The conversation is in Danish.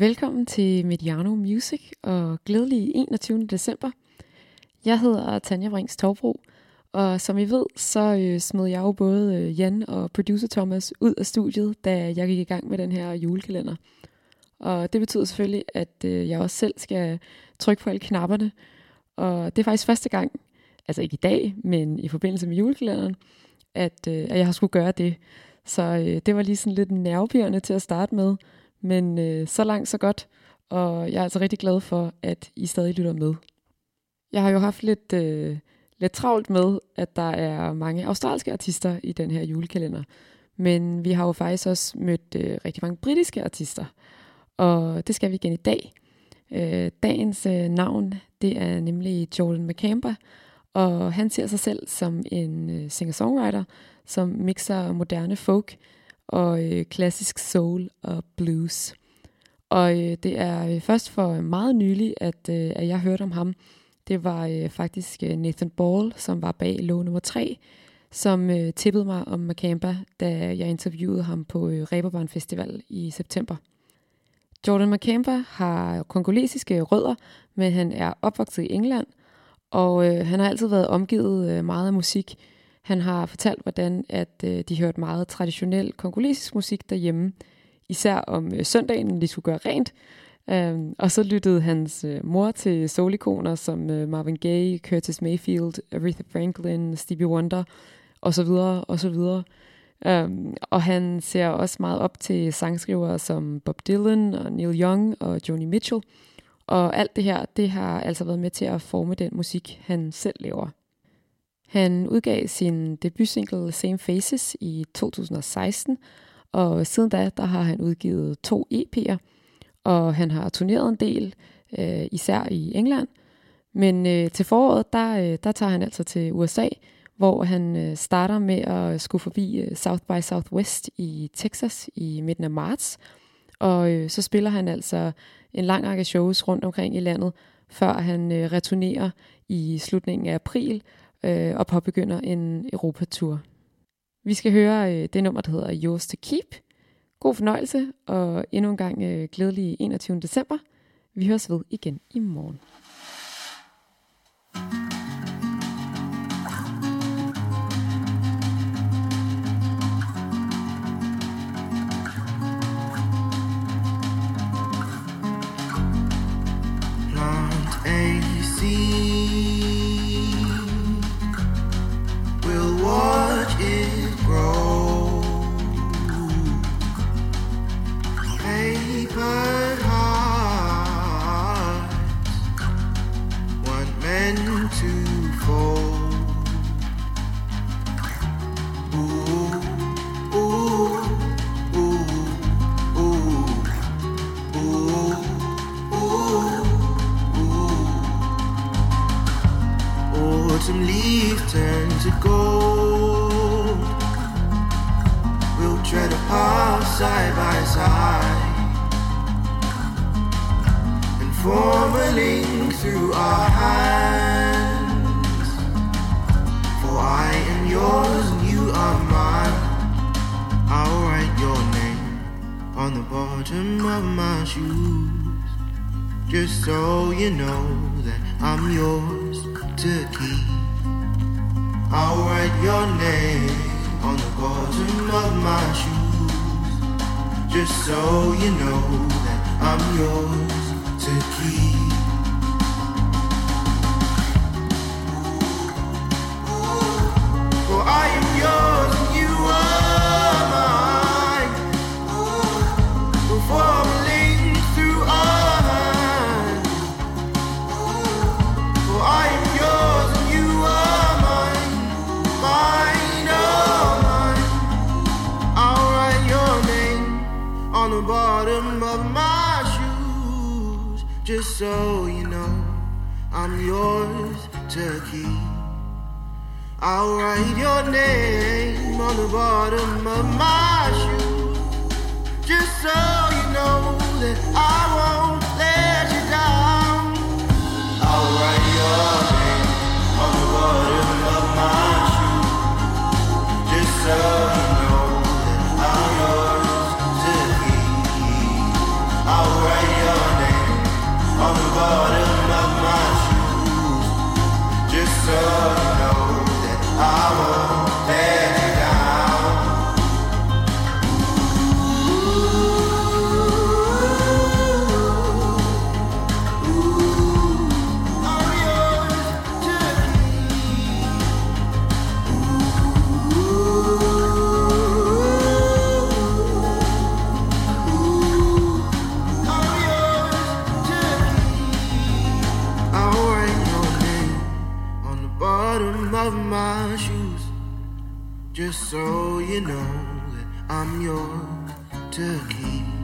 Velkommen til Mediano Music og glædelig 21. december. Jeg hedder Tanja Brings Torbro, og som I ved, så øh, smed jeg jo både øh, Jan og producer Thomas ud af studiet, da jeg gik i gang med den her julekalender. Og det betyder selvfølgelig, at øh, jeg også selv skal trykke på alle knapperne. Og det er faktisk første gang, altså ikke i dag, men i forbindelse med julekalenderen, at, øh, at jeg har skulle gøre det. Så øh, det var lige sådan lidt nervepirrende til at starte med, men øh, så langt, så godt. Og jeg er altså rigtig glad for, at I stadig lytter med. Jeg har jo haft lidt, øh, lidt travlt med, at der er mange australske artister i den her julekalender. Men vi har jo faktisk også mødt øh, rigtig mange britiske artister. Og det skal vi igen i dag. Øh, dagens øh, navn, det er nemlig Jordan McCamber, og han ser sig selv som en øh, singer-songwriter, som mixer moderne folk og øh, klassisk soul og blues. Og øh, det er øh, først for meget nylig, at, øh, at jeg hørte om ham. Det var øh, faktisk øh, Nathan Ball, som var bag lov nummer 3, som øh, tippede mig om Macamba, da jeg interviewede ham på øh, Reeperbahn Festival i september. Jordan Macamba har kongolesiske rødder, men han er opvokset i England, og øh, han har altid været omgivet øh, meget af musik. Han har fortalt, hvordan at øh, de hørte meget traditionel kongolesisk musik derhjemme, især om øh, søndagen, når de skulle gøre rent. Um, og så lyttede hans øh, mor til solikoner som øh, Marvin Gaye, Curtis Mayfield, Aretha Franklin, Stevie Wonder osv. osv. Um, og han ser også meget op til sangskrivere som Bob Dylan og Neil Young og Joni Mitchell. Og alt det her, det har altså været med til at forme den musik, han selv laver. Han udgav sin debutsingle Same Faces i 2016, og siden da, der har han udgivet to EP'er, og han har turneret en del, øh, især i England. Men øh, til foråret, der, øh, der tager han altså til USA, hvor han øh, starter med at skulle forbi øh, South by Southwest i Texas i midten af marts. Og øh, så spiller han altså en lang række shows rundt omkring i landet, før han øh, returnerer i slutningen af april øh, og påbegynder en Europatur. Vi skal høre øh, det nummer, der hedder Yours to Keep. God fornøjelse, og endnu en gang øh, glædelig 21. december. Vi høres ved igen i morgen. Meant to ooh. Autumn leaves turn to gold. We'll tread a path side by side and form a link through our hands. Yours and you are mine. I'll write your name on the bottom of my shoes just so you know that I'm yours to keep. I'll write your name on the bottom of my shoes, just so you know that I'm yours of my shoes, just so you know I'm yours to keep. I'll write your name on the bottom of my shoes, just so you know that I won't off my shoes, just so you know that I'm yours to keep.